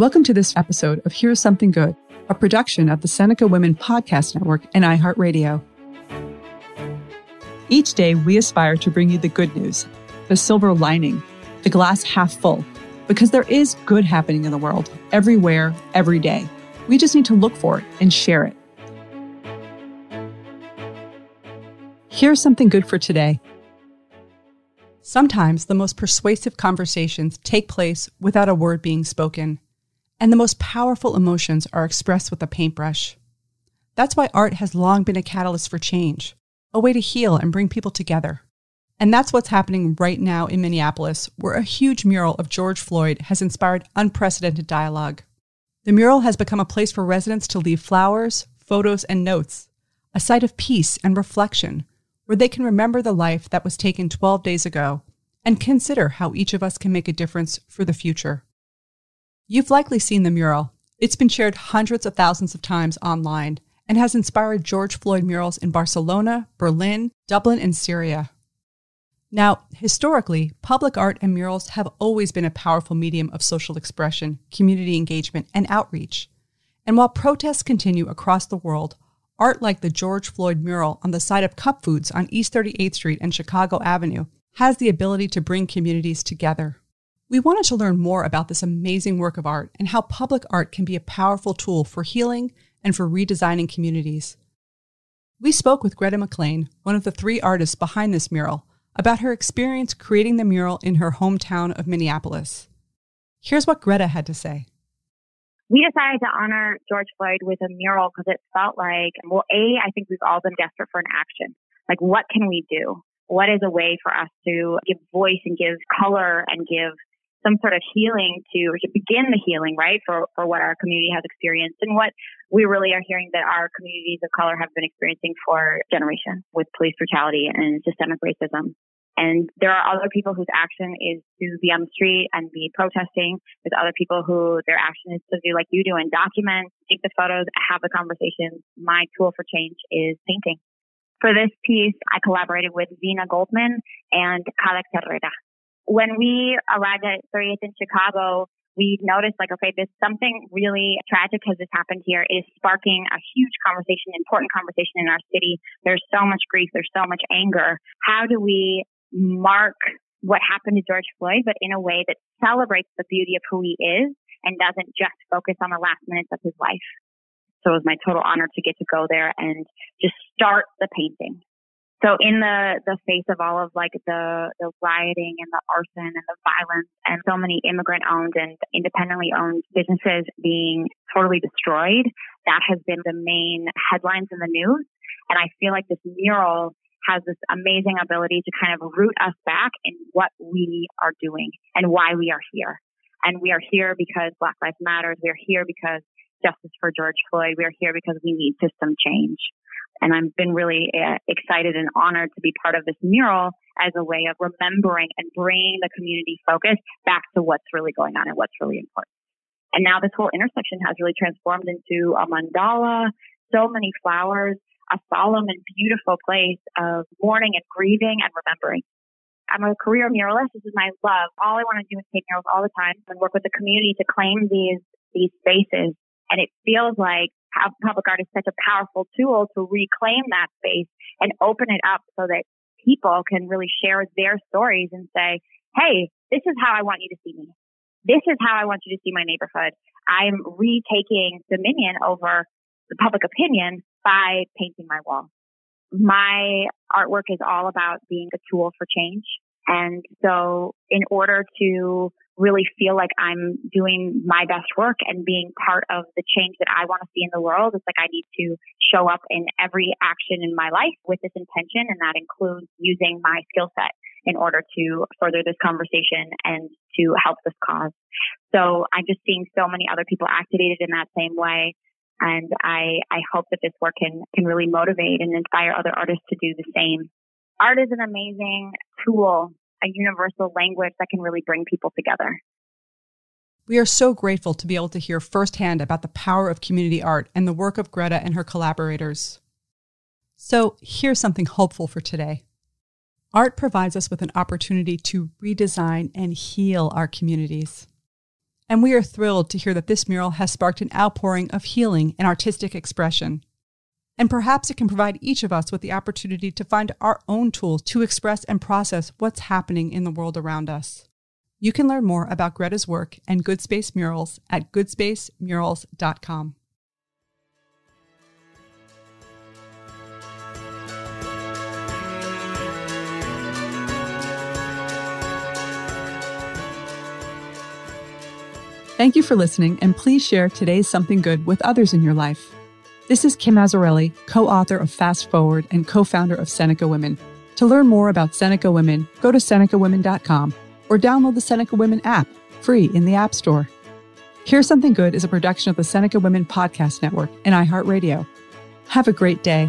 Welcome to this episode of Here's Something Good, a production of the Seneca Women Podcast Network and iHeartRadio. Each day, we aspire to bring you the good news, the silver lining, the glass half full, because there is good happening in the world, everywhere, every day. We just need to look for it and share it. Here's something good for today. Sometimes the most persuasive conversations take place without a word being spoken and the most powerful emotions are expressed with a paintbrush. That's why art has long been a catalyst for change, a way to heal and bring people together. And that's what's happening right now in Minneapolis, where a huge mural of George Floyd has inspired unprecedented dialogue. The mural has become a place for residents to leave flowers, photos, and notes, a site of peace and reflection, where they can remember the life that was taken 12 days ago and consider how each of us can make a difference for the future. You've likely seen the mural. It's been shared hundreds of thousands of times online and has inspired George Floyd murals in Barcelona, Berlin, Dublin, and Syria. Now, historically, public art and murals have always been a powerful medium of social expression, community engagement, and outreach. And while protests continue across the world, art like the George Floyd mural on the side of Cup Foods on East 38th Street and Chicago Avenue has the ability to bring communities together. We wanted to learn more about this amazing work of art and how public art can be a powerful tool for healing and for redesigning communities. We spoke with Greta McLean, one of the three artists behind this mural, about her experience creating the mural in her hometown of Minneapolis. Here's what Greta had to say. We decided to honor George Floyd with a mural because it felt like, well, A, I think we've all been desperate for an action. Like, what can we do? What is a way for us to give voice and give color and give some sort of healing to, to begin the healing, right, for, for what our community has experienced and what we really are hearing that our communities of color have been experiencing for generations with police brutality and systemic racism. And there are other people whose action is to be on the street and be protesting. There's other people who their action is to do like you do and document, take the photos, have the conversations. My tool for change is painting. For this piece, I collaborated with Xena Goldman and Cadex Herrera when we arrived at 38th in Chicago, we noticed like, okay, this something really tragic has just happened here. It is sparking a huge conversation, important conversation in our city. There's so much grief. There's so much anger. How do we mark what happened to George Floyd, but in a way that celebrates the beauty of who he is and doesn't just focus on the last minutes of his life? So it was my total honor to get to go there and just start the painting. So in the, the face of all of like the, the rioting and the arson and the violence and so many immigrant owned and independently owned businesses being totally destroyed, that has been the main headlines in the news. And I feel like this mural has this amazing ability to kind of root us back in what we are doing and why we are here. And we are here because Black Lives Matter. We are here because justice for George Floyd. We are here because we need system change. And I've been really uh, excited and honored to be part of this mural as a way of remembering and bringing the community focus back to what's really going on and what's really important. And now this whole intersection has really transformed into a mandala, so many flowers, a solemn and beautiful place of mourning and grieving and remembering. I'm a career muralist. This is my love. All I want to do is paint murals all the time and work with the community to claim these these spaces. And it feels like public art is such a powerful tool to reclaim that space and open it up so that people can really share their stories and say, Hey, this is how I want you to see me. This is how I want you to see my neighborhood. I'm retaking dominion over the public opinion by painting my wall. My artwork is all about being a tool for change. And so in order to really feel like I'm doing my best work and being part of the change that I want to see in the world. It's like I need to show up in every action in my life with this intention. And that includes using my skill set in order to further this conversation and to help this cause. So I'm just seeing so many other people activated in that same way. And I, I hope that this work can, can really motivate and inspire other artists to do the same. Art is an amazing tool a universal language that can really bring people together. We are so grateful to be able to hear firsthand about the power of community art and the work of Greta and her collaborators. So, here's something hopeful for today. Art provides us with an opportunity to redesign and heal our communities. And we are thrilled to hear that this mural has sparked an outpouring of healing and artistic expression. And perhaps it can provide each of us with the opportunity to find our own tools to express and process what's happening in the world around us. You can learn more about Greta's work and Good Space Murals at goodspacemurals.com. Thank you for listening, and please share today's Something Good with others in your life. This is Kim Azzarelli, co author of Fast Forward and co founder of Seneca Women. To learn more about Seneca Women, go to SenecaWomen.com or download the Seneca Women app, free in the App Store. Here's Something Good is a production of the Seneca Women Podcast Network and iHeartRadio. Have a great day.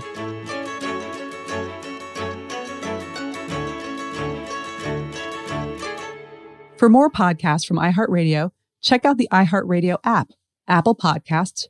For more podcasts from iHeartRadio, check out the iHeartRadio app, Apple Podcasts,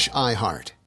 slash iHeart.